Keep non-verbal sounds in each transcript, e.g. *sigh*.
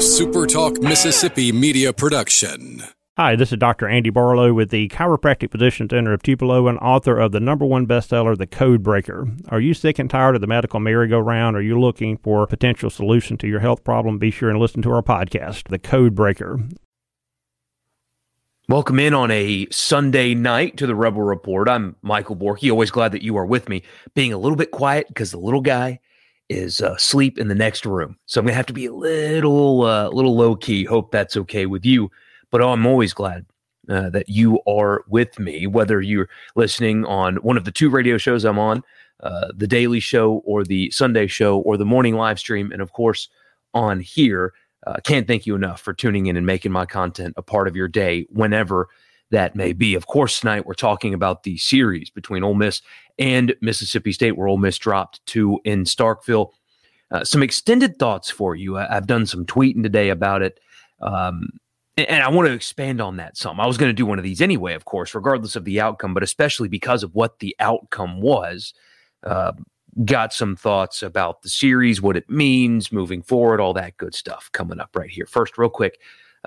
SuperTalk Mississippi media production. Hi, this is Dr. Andy Barlow with the Chiropractic Physician Center of Tupelo and author of the number one bestseller, The Code Breaker. Are you sick and tired of the medical merry-go-round? Are you looking for a potential solution to your health problem? Be sure and listen to our podcast, The Code Breaker. Welcome in on a Sunday night to the Rebel Report. I'm Michael Borky. Always glad that you are with me. Being a little bit quiet because the little guy is uh, asleep in the next room, so I'm gonna have to be a little, uh, little low key. Hope that's okay with you. But I'm always glad uh, that you are with me, whether you're listening on one of the two radio shows I'm on, uh, the Daily Show or the Sunday Show or the morning live stream, and of course on here. Uh, can't thank you enough for tuning in and making my content a part of your day whenever that may be. Of course, tonight we're talking about the series between Ole Miss and Mississippi State, where Ole Miss dropped two in Starkville. Uh, some extended thoughts for you. I, have done some tweeting today about it. Um, and I want to expand on that some. I was going to do one of these anyway, of course, regardless of the outcome, but especially because of what the outcome was. Uh, got some thoughts about the series, what it means moving forward, all that good stuff coming up right here. First, real quick,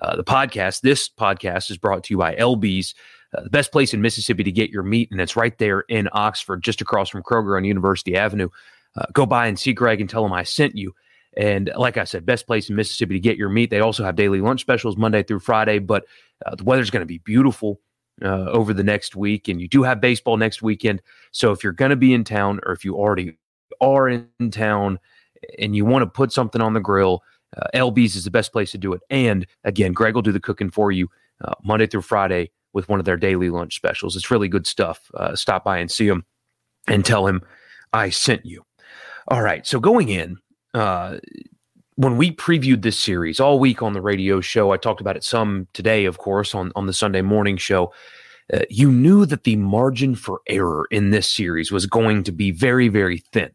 uh, the podcast. This podcast is brought to you by LB's, uh, the best place in Mississippi to get your meat, and it's right there in Oxford, just across from Kroger on University Avenue. Uh, go by and see Greg and tell him I sent you. And like I said, best place in Mississippi to get your meat. They also have daily lunch specials Monday through Friday, but uh, the weather's going to be beautiful uh, over the next week. And you do have baseball next weekend. So if you're going to be in town or if you already are in town and you want to put something on the grill, uh, LB's is the best place to do it. And again, Greg will do the cooking for you uh, Monday through Friday with one of their daily lunch specials. It's really good stuff. Uh, stop by and see him and tell him I sent you. All right. So going in, uh, when we previewed this series all week on the radio show, I talked about it some today, of course, on, on the Sunday morning show. Uh, you knew that the margin for error in this series was going to be very, very thin.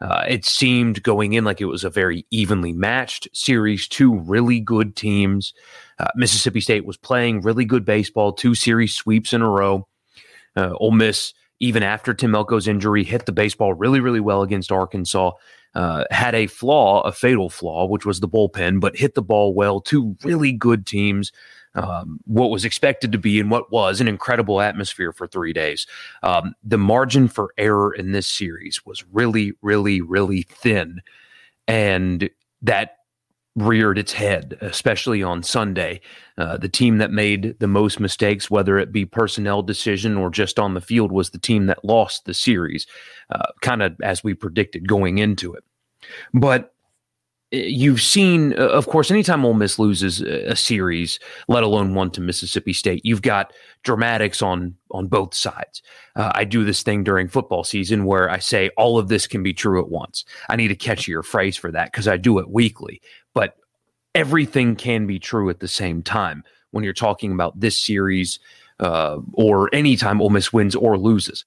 Uh, it seemed going in like it was a very evenly matched series, two really good teams. Uh, Mississippi State was playing really good baseball, two series sweeps in a row. Uh, Ole Miss, even after Tim Elko's injury, hit the baseball really, really well against Arkansas uh, had a flaw, a fatal flaw, which was the bullpen, but hit the ball well. Two really good teams. Um, what was expected to be and what was an incredible atmosphere for three days. Um, the margin for error in this series was really, really, really thin. And that reared its head, especially on Sunday. Uh, the team that made the most mistakes, whether it be personnel decision or just on the field, was the team that lost the series, uh, kind of as we predicted going into it. But you've seen, uh, of course, anytime Ole Miss loses a series, let alone one to Mississippi State, you've got dramatics on on both sides. Uh, I do this thing during football season where I say all of this can be true at once. I need a catchier phrase for that because I do it weekly. But everything can be true at the same time when you're talking about this series uh, or anytime Ole Miss wins or loses.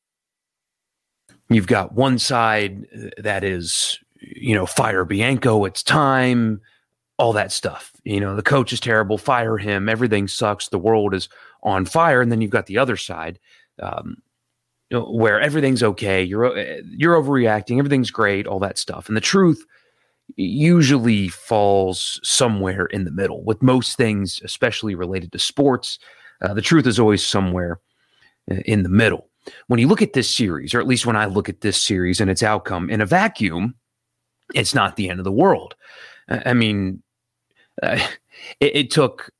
You've got one side uh, that is, you know, fire Bianco, it's time, all that stuff. You know, the coach is terrible, fire him, everything sucks, the world is on fire. And then you've got the other side um, where everything's okay, you're, uh, you're overreacting, everything's great, all that stuff. And the truth usually falls somewhere in the middle with most things, especially related to sports. Uh, the truth is always somewhere uh, in the middle. When you look at this series, or at least when I look at this series and its outcome in a vacuum, it's not the end of the world. I mean, uh, *laughs* it, it took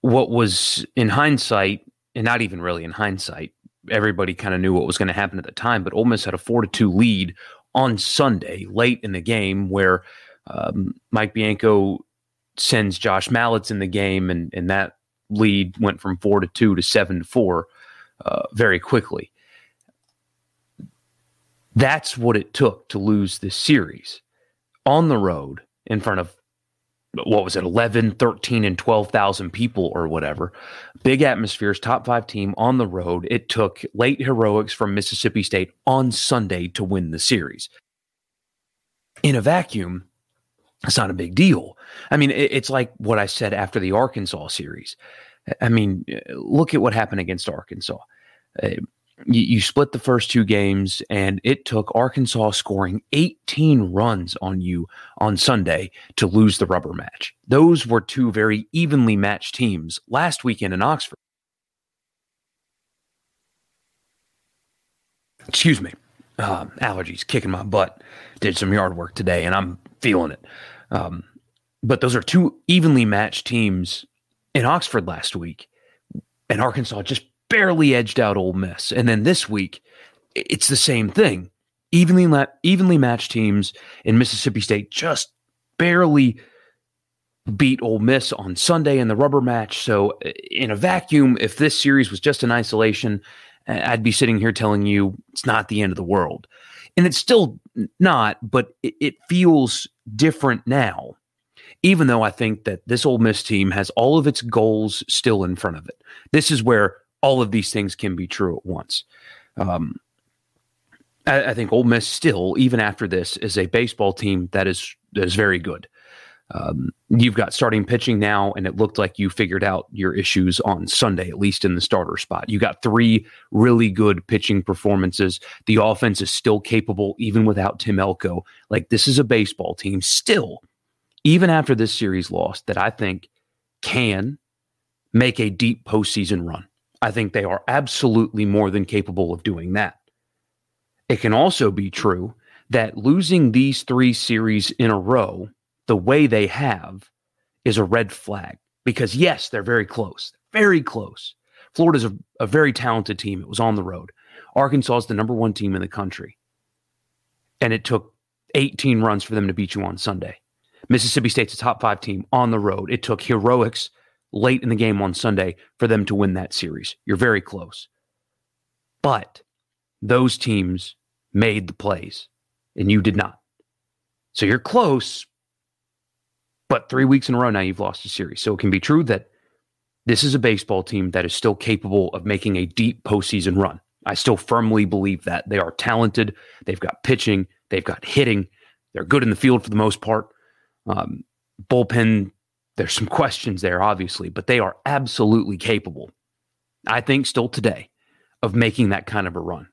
what was in hindsight, and not even really in hindsight, everybody kind of knew what was going to happen at the time. But Ole Miss had a four to two lead on Sunday, late in the game, where um, Mike Bianco sends Josh Mallitz in the game, and and that lead went from four to two to seven to four uh, very quickly. That's what it took to lose this series on the road in front of what was it 11 13 and 12,000 people or whatever. Big atmospheres top 5 team on the road. It took late heroics from Mississippi State on Sunday to win the series. In a vacuum it's not a big deal. I mean it's like what i said after the arkansas series. I mean look at what happened against arkansas. Uh, you, you split the first two games, and it took Arkansas scoring 18 runs on you on Sunday to lose the rubber match. Those were two very evenly matched teams last weekend in Oxford. Excuse me. Uh, allergies kicking my butt. Did some yard work today, and I'm feeling it. Um, but those are two evenly matched teams in Oxford last week, and Arkansas just barely edged out Ole Miss. And then this week, it's the same thing. Evenly la- evenly matched teams in Mississippi State just barely beat Ole Miss on Sunday in the rubber match. So in a vacuum, if this series was just in isolation, I'd be sitting here telling you it's not the end of the world. And it's still not, but it, it feels different now even though I think that this Ole Miss team has all of its goals still in front of it. This is where all of these things can be true at once. Um, I, I, think Ole Miss still, even after this, is a baseball team that is that is very good. Um, you've got starting pitching now, and it looked like you figured out your issues on Sunday, at least in the starter spot. You got three really good pitching performances. The offense is still capable, even without Tim Elko. Like this is a baseball team still, even after this series loss, that I think can make a deep postseason run. I think they are absolutely more than capable of doing that. It can also be true that losing these three series in a row the way they have is a red flag because, yes, they're very close, very close. Florida's a, a very talented team. It was on the road. Arkansas is the number one team in the country. And it took 18 runs for them to beat you on Sunday. Mississippi State's a top five team on the road. It took heroics late in the game on Sunday for them to win that series. You're very close. But those teams made the plays and you did not. So you're close, but three weeks in a row now you've lost a series. So it can be true that this is a baseball team that is still capable of making a deep postseason run. I still firmly believe that. They are talented. They've got pitching, they've got hitting. They're good in the field for the most part. Um, bullpen there's some questions there, obviously, but they are absolutely capable, I think, still today, of making that kind of a run.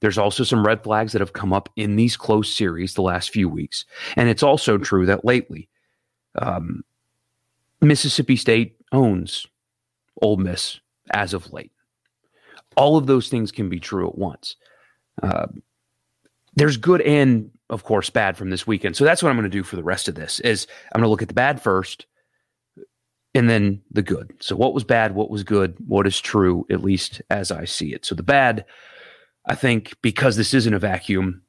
There's also some red flags that have come up in these close series the last few weeks. And it's also true that lately, um, Mississippi State owns Ole Miss as of late. All of those things can be true at once. Uh, there's good and, of course, bad from this weekend. So that's what I'm going to do for the rest of this. Is I'm going to look at the bad first, and then the good. So what was bad, what was good, what is true, at least as I see it. So the bad, I think, because this isn't a vacuum,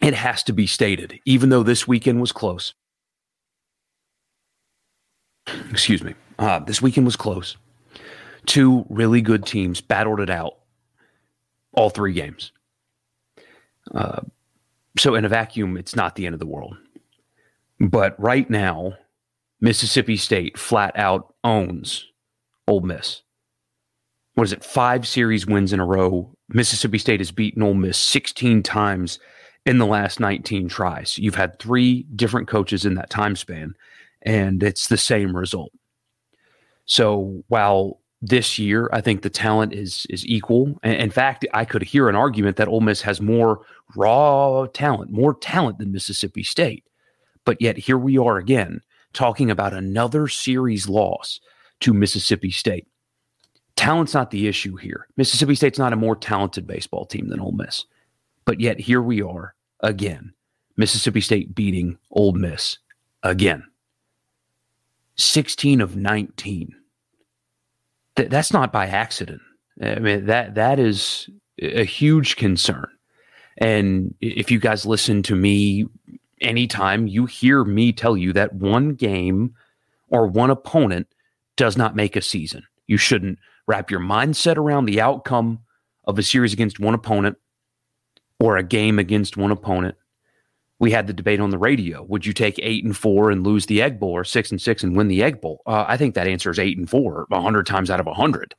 it has to be stated, even though this weekend was close. Excuse me. Uh, this weekend was close. Two really good teams battled it out all three games. Uh, so in a vacuum, it's not the end of the world. But right now, Mississippi State flat out owns Ole Miss. What is it? Five series wins in a row. Mississippi State has beaten Ole Miss 16 times in the last 19 tries. You've had three different coaches in that time span, and it's the same result. So while this year I think the talent is is equal, in fact, I could hear an argument that Ole Miss has more raw talent, more talent than Mississippi State. But yet here we are again talking about another series loss to Mississippi State. Talent's not the issue here. Mississippi State's not a more talented baseball team than Ole Miss. But yet here we are again. Mississippi State beating Ole Miss again. 16 of 19. Th- that's not by accident. I mean that that is a huge concern. And if you guys listen to me anytime you hear me tell you that one game or one opponent does not make a season. You shouldn't wrap your mindset around the outcome of a series against one opponent or a game against one opponent. We had the debate on the radio. Would you take eight and four and lose the Egg Bowl, or six and six and win the Egg Bowl? Uh, I think that answer is eight and four, a hundred times out of hundred.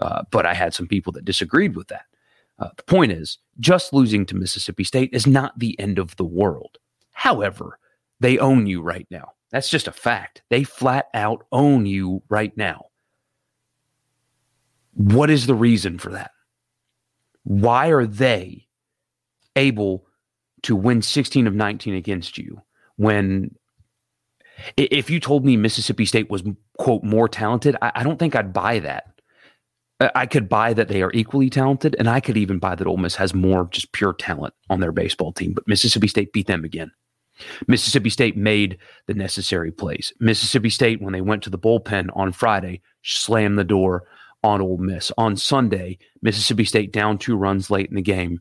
Uh, but I had some people that disagreed with that. Uh, the point is, just losing to Mississippi State is not the end of the world. However, they own you right now. That's just a fact. They flat out own you right now. What is the reason for that? Why are they able to win 16 of 19 against you when if you told me Mississippi State was quote more talented, I, I, don't think I'd buy that. I could buy that they are equally talented, and I could even buy that Ole Miss has more just pure talent on their baseball team. But Mississippi State beat them again. Mississippi State made the necessary plays. Mississippi State, when they went to the bullpen on Friday, slammed the door on Ole Miss. On Sunday, Mississippi State down two runs late in the game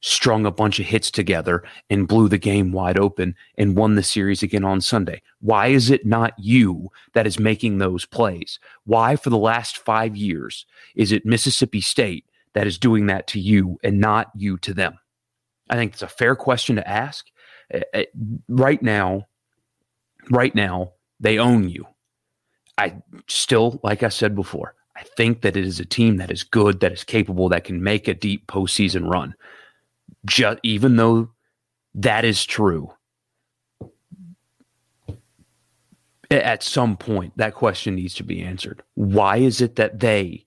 strung a bunch of hits together and blew the game wide open and won the series again on Sunday. Why is it not you that is making those plays? Why, for the last five years, is it Mississippi State that is doing that to you and not you to them? I think it's a fair question to ask. Uh, uh, right now, right now, they own you. I still, like I said before, I think that it is a team that is good, that is capable, that can make a deep postseason run just even though that is true, at some point that question needs to be answered. Why is it that they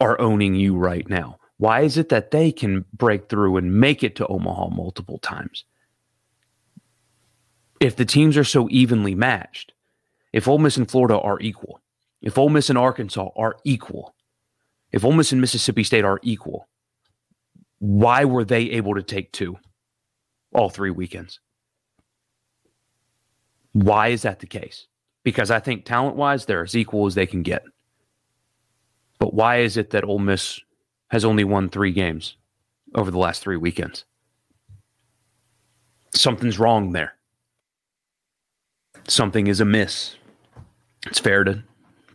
are owning you right now? Why is it that they can break through and make it to Omaha multiple times? If the teams are so evenly matched, if Ole Miss and Florida are equal, if Ole Miss and Arkansas are equal, if Ole Miss and Mississippi State are equal, why were they able to take two all three weekends? Why is that the case? Because I think talent wise, they're as equal as they can get. But why is it that Ole Miss has only won three games over the last three weekends? Something's wrong there. Something is amiss. It's fair to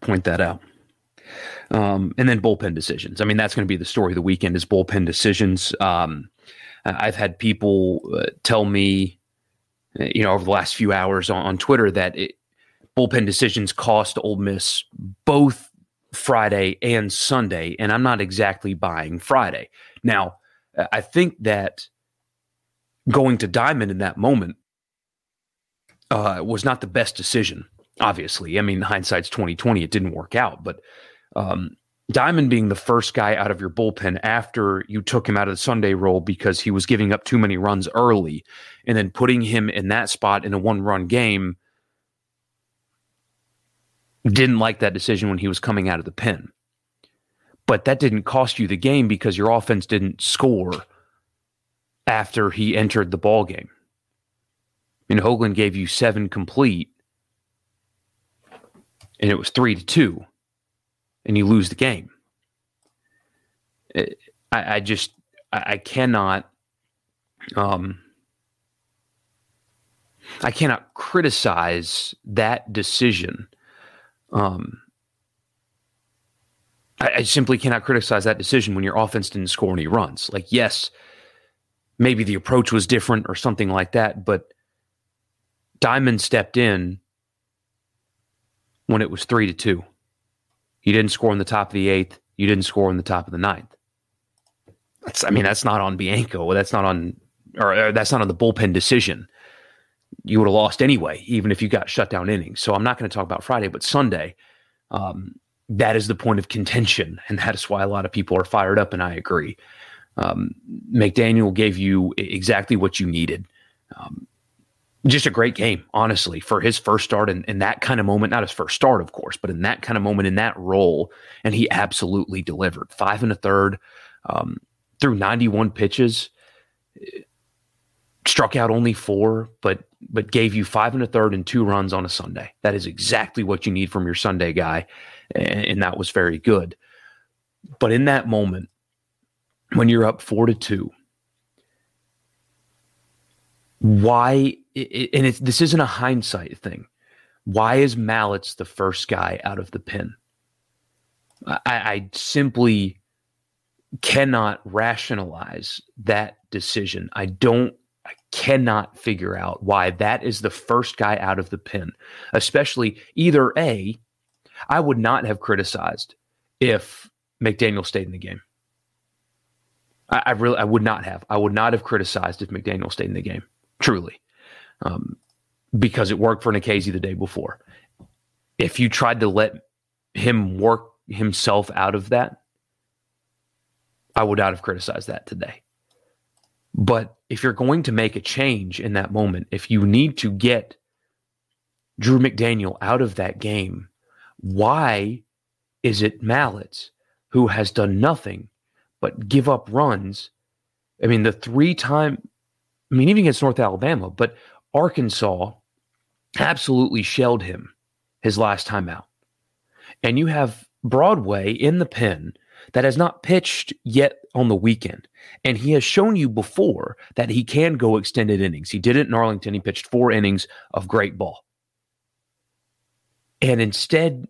point that out. Um, and then bullpen decisions. I mean, that's going to be the story of the weekend is bullpen decisions. Um, I've had people uh, tell me, uh, you know, over the last few hours on, on Twitter that it, bullpen decisions cost Ole Miss both Friday and Sunday, and I'm not exactly buying Friday. Now, I think that going to Diamond in that moment uh, was not the best decision. Obviously, I mean, hindsight's 2020. It didn't work out, but um, Diamond being the first guy out of your bullpen after you took him out of the Sunday role because he was giving up too many runs early, and then putting him in that spot in a one run game. Didn't like that decision when he was coming out of the pen. But that didn't cost you the game because your offense didn't score after he entered the ball game. And Hoglund gave you seven complete, and it was three to two and you lose the game. I, I just I, I cannot um I cannot criticize that decision. Um, I, I, simply cannot criticize that decision when your offense didn't score any runs. Like, yes, maybe the approach was different or something like that, but Diamond stepped in when it was three to two. You didn't score in the top of the eighth. You didn't score in the top of the ninth. That's, I mean, that's not on Bianco. That's not on, or, or that's not on the bullpen decision. You would have lost anyway, even if you got shut down innings. So I'm not going to talk about Friday, but Sunday, um, that is the point of contention, and that is why a lot of people are fired up. And I agree. Um, McDaniel gave you exactly what you needed. Um, just a great game, honestly, for his first start in, in that kind of moment. Not his first start, of course, but in that kind of moment, in that role. And he absolutely delivered. Five and a third, um, through 91 pitches, struck out only four, but but gave you five and a third and two runs on a Sunday. That is exactly what you need from your Sunday guy. And, and that was very good. But in that moment, when you're up four to two, why and it's this isn't a hindsight thing. Why is Mallitz the first guy out of the pin I, I simply cannot rationalize that decision. I don't i cannot figure out why that is the first guy out of the pin especially either a i would not have criticized if mcdaniel stayed in the game. I, I really i would not have. I would not have criticized if mcdaniel stayed in the game truly, um, because it worked for Nikhazy the day before. If you tried to let him work himself out of that, I would not have criticized that today. But if you're going to make a change in that moment, if you need to get Drew McDaniel out of that game, why is it Mallitz who has done nothing but give up runs? I mean, the three time, I mean, even against North Alabama, but Arkansas absolutely shelled him his last time out. And you have Broadway in the pen that has not pitched yet on the weekend. And he has shown you before that he can go extended innings. He did it in Arlington. He pitched four innings of great ball. And instead,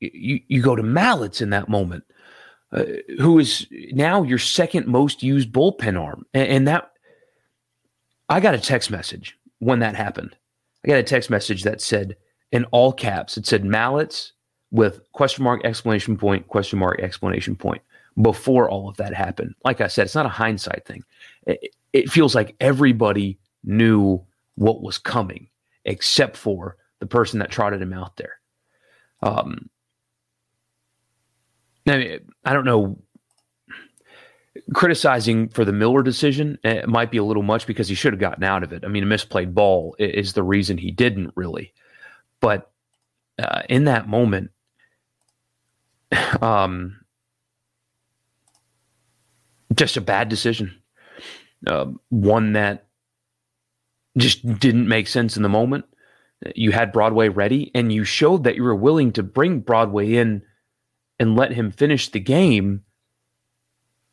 you, you go to Mallitz in that moment, uh, who is now your second most used bullpen arm. And, and that, I got a text message when that happened. I got a text message that said, in all caps, it said Mallitz with question mark, explanation point, question mark, explanation point before all of that happened. Like I said, it's not a hindsight thing. It, it feels like everybody knew what was coming except for the person that trotted him out there. Um, I, mean, I don't know. Criticizing for the Miller decision it might be a little much because he should have gotten out of it. I mean, a misplayed ball is the reason he didn't really. But uh, in that moment, um, just a bad decision. Uh, one that just didn't make sense in the moment. You had Broadway ready, and you showed that you were willing to bring Broadway in and let him finish the game.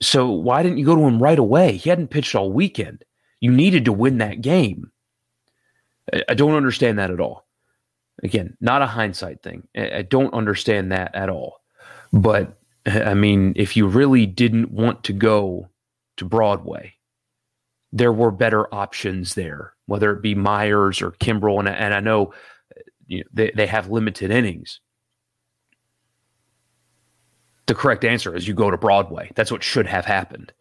So why didn't you go to him right away? He hadn't pitched all weekend. You needed to win that game. I don't understand that at all. Again, not a hindsight thing. I don't understand that at all. But *laughs* I mean, if you really didn't want to go to Broadway, there were better options there, whether it be Myers or Kimbrel. And, and I know, you know they, they have limited innings. The correct answer is you go to Broadway. That's what should have happened.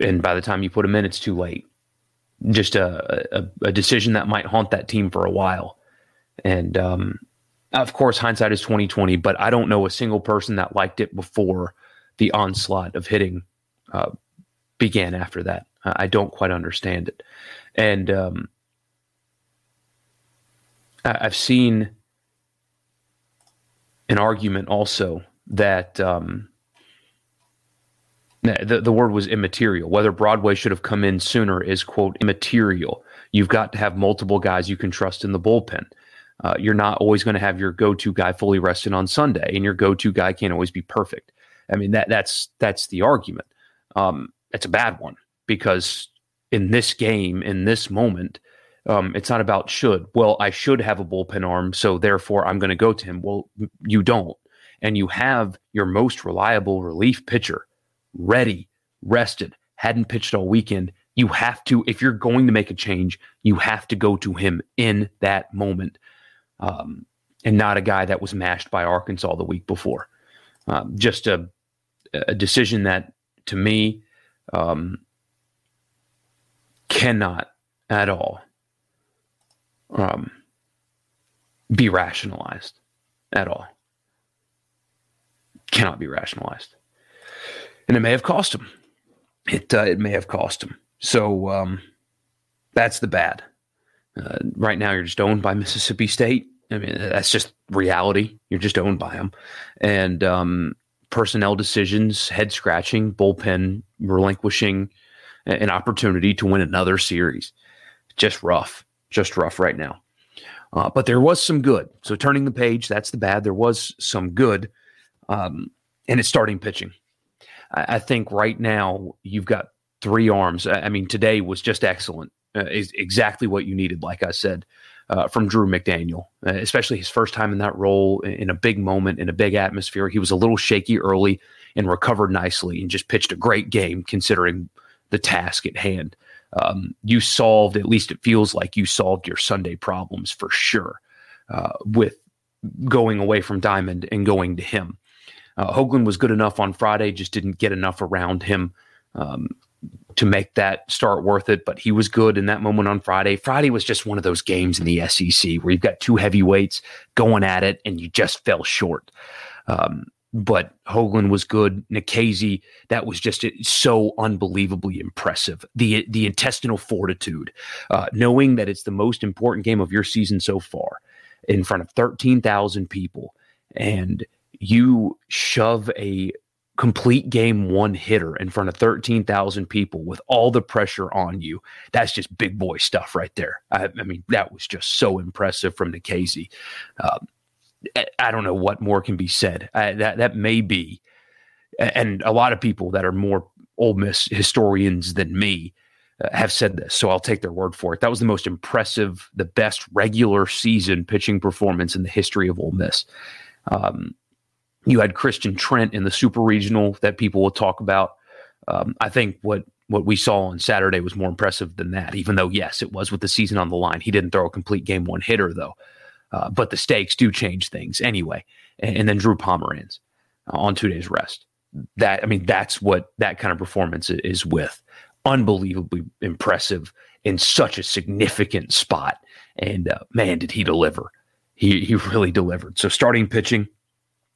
And by the time you put them in, it's too late. Just a, a, a decision that might haunt that team for a while. And um, of course, hindsight is twenty twenty, but I don't know a single person that liked it before the onslaught of hitting uh, began. After that, I don't quite understand it, and um, I've seen an argument also that um, the the word was immaterial. Whether Broadway should have come in sooner is quote immaterial. You've got to have multiple guys you can trust in the bullpen. Uh, you're not always going to have your go-to guy fully rested on Sunday, and your go-to guy can't always be perfect. I mean that that's that's the argument. Um, it's a bad one because in this game, in this moment, um, it's not about should. Well, I should have a bullpen arm, so therefore I'm going to go to him. Well, you don't, and you have your most reliable relief pitcher ready, rested, hadn't pitched all weekend. You have to, if you're going to make a change, you have to go to him in that moment um, and not a guy that was mashed by Arkansas the week before. Um, just a, a, decision that, to me, um, cannot at all um, be rationalized at all. Cannot be rationalized, and it may have cost him. It uh, it may have cost him. So um, that's the bad. Uh, right now, you're just owned by Mississippi State. I mean, that's just reality. You're just owned by them. And um, personnel decisions, head scratching, bullpen relinquishing an opportunity to win another series. Just rough, just rough right now. Uh, but there was some good. So turning the page, that's the bad. There was some good. Um, and it's starting pitching. I, I, think right now you've got three arms. I, I mean, today was just excellent. Uh, is exactly what you needed, like I said uh, from Drew McDaniel, uh, especially his first time in that role in a big moment, in a big atmosphere. He was a little shaky early and recovered nicely and just pitched a great game considering the task at hand. Um, you solved, at least it feels like you solved your Sunday problems for sure uh, with going away from Diamond and going to him. Uh, Hoglund was good enough on Friday, just didn't get enough around him. Um, to make that start worth it. But he was good in that moment on Friday. Friday was just one of those games in the SEC where you've got two heavyweights going at it and you just fell short. Um, but Hoglund was good. Nikhazy, that was just so unbelievably impressive. The the intestinal fortitude, uh, knowing that it's the most important game of your season so far, in front of thirteen thousand people, and you shove a complete game one hitter in front of 13,000 people with all the pressure on you. That's just big boy stuff right there. I, I mean, that was just so impressive from Nikhazy. Um, I don't know what more can be said. I, that that may be, and a lot of people that are more Ole Miss historians than me uh, have said this, so I'll take their word for it. That was the most impressive, the best regular season pitching performance in the history of Ole Miss. Um, you had Christian Trent in the Super Regional that people will talk about. Um, I think what what we saw on Saturday was more impressive than that. Even though, yes, it was with the season on the line. He didn't throw a complete game one hitter though. Uh, but the stakes do change things anyway. And, and then Drew Pomeranz uh, on two days rest. That I mean, that's what that kind of performance is with. Unbelievably impressive in such a significant spot. And uh, man, did he deliver! He he really delivered. So starting pitching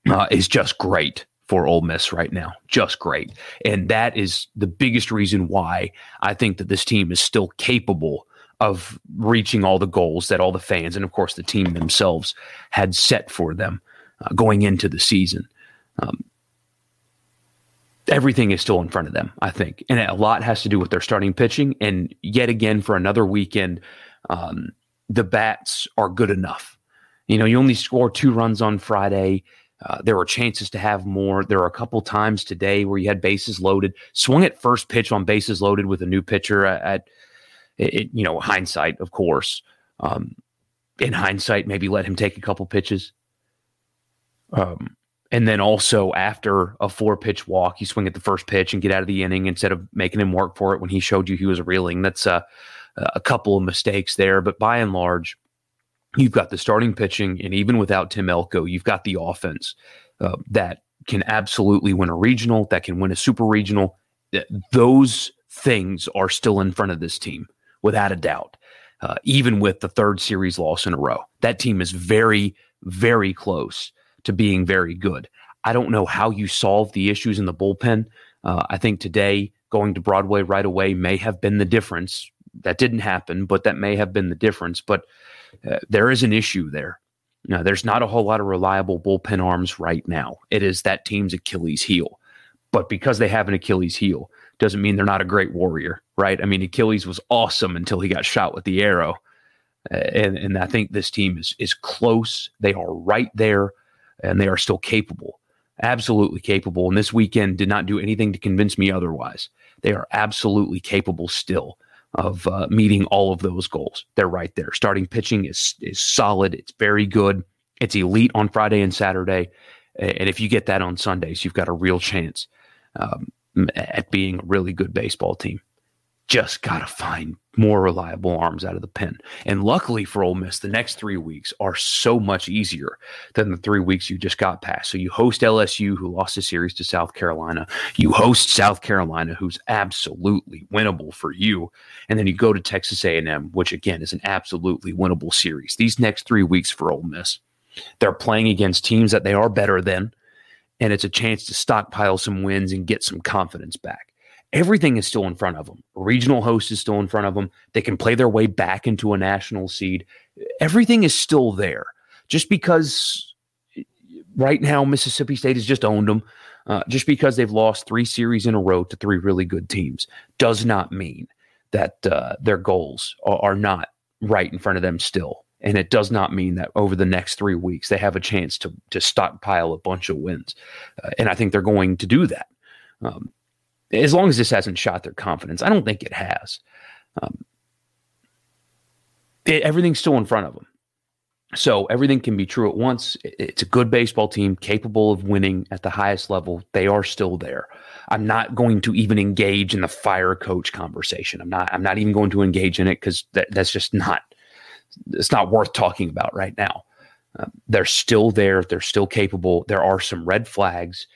uh, is just great for Ole Miss right now. Just great. And that is the biggest reason why I think that this team is still capable of reaching all the goals that all the fans and, of course, the team themselves had set for them uh, going into the season. Um, everything is still in front of them, I think. And a lot has to do with their starting pitching. And yet again, for another weekend, um, the bats are good enough. You know, you only score two runs on Friday. Uh, there were chances to have more. There were a couple times today where you had bases loaded, swung at first pitch on bases loaded with a new pitcher at, at it, you know, hindsight, of course. Um, in hindsight, maybe let him take a couple pitches. Um, and then also after a four pitch walk, you swing at the first pitch and get out of the inning instead of making him work for it when he showed you he was reeling. That's a, a couple of mistakes there. But by and large, you've got the starting pitching, and even without Tim Elko, you've got the offense uh, that can absolutely win a regional, that can win a super regional. Those things are still in front of this team without a doubt. Uh, even with the third series loss in a row, that team is very, very close to being very good. I don't know how you solve the issues in the bullpen. Uh, I think today going to Broadway right away may have been the difference. That didn't happen, but that may have been the difference. But uh, there is an issue there. Now, there's not a whole lot of reliable bullpen arms right now. It is that team's Achilles heel. But because they have an Achilles heel, doesn't mean they're not a great warrior, right? I mean, Achilles was awesome until he got shot with the arrow. Uh, and, and I think this team is is close. They are right there, and they are still capable, absolutely capable. And this weekend did not do anything to convince me otherwise. They are absolutely capable still of uh, meeting all of those goals. They're right there. Starting pitching is is solid. It's very good. It's elite on Friday and Saturday, and if you get that on Sundays, you've got a real chance. Um, at being a really good baseball team. Just got to find more reliable arms out of the pen. And luckily for Ole Miss, the next three weeks are so much easier than the three weeks you just got past. So you host LSU, who lost a series to South Carolina. You host South Carolina, who's absolutely winnable for you. And then you go to Texas A&M, which again is an absolutely winnable series. These next three weeks for Ole Miss, they're playing against teams that they are better than and it's a chance to stockpile some wins and get some confidence back. Everything is still in front of them. Regional host is still in front of them. They can play their way back into a national seed. Everything is still there. Just because right now Mississippi State has just owned them, uh, just because they've lost three series in a row to three really good teams, does not mean that uh, their goals are, are not right in front of them still. And it does not mean that over the next three weeks they have a chance to to stockpile a bunch of wins. Uh, and I think they're going to do that. Um, as long as this hasn't shot their confidence, I don't think it has. Um, it, everything's still in front of them. So everything can be true at once. It's a good baseball team capable of winning at the highest level. They are still there. I'm not going to even engage in the fire coach conversation. I'm not. I'm not even going to engage in it because that, that's just not it's not worth talking about right now. Uh, they're still there. They're still capable. There are some red flags.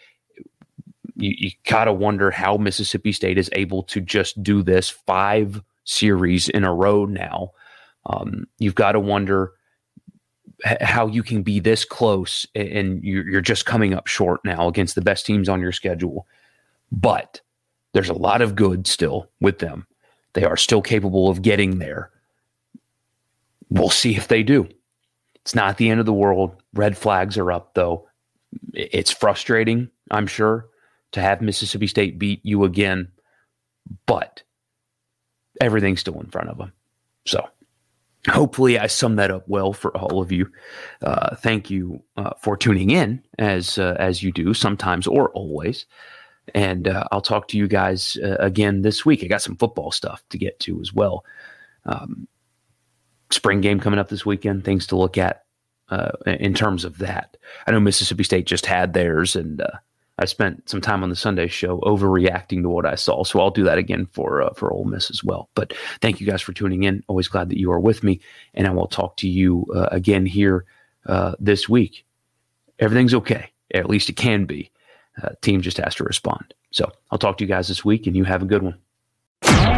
You, you gotta wonder how Mississippi State is able to just do this five series in a row now. Um, you've got to wonder how you can be this close and you're just coming up short now against the best teams on your schedule. But there's a lot of good still with them. They are still capable of getting there. We'll see if they do. It's not the end of the world. Red flags are up, though. It's frustrating, I'm sure, to have Mississippi State beat you again, but everything's still in front of them. So hopefully I summed that up well for all of you. Uh, thank you uh, for tuning in as uh, as you do sometimes or always. And uh, I'll talk to you guys uh, again this week. I got some football stuff to get to as well. Um, spring game coming up this weekend. Things to look at uh, in terms of that. I know Mississippi State just had theirs, and I spent some time on the Sunday show overreacting to what I saw. So I'll do that again for uh, for Ole Miss as well. But thank you guys for tuning in. Always glad that you are with me, and I will talk to you uh, again here uh, this week. Everything's okay, at least it can be. Uh, team just has to respond. So I'll talk to you guys this week, and you have a good one.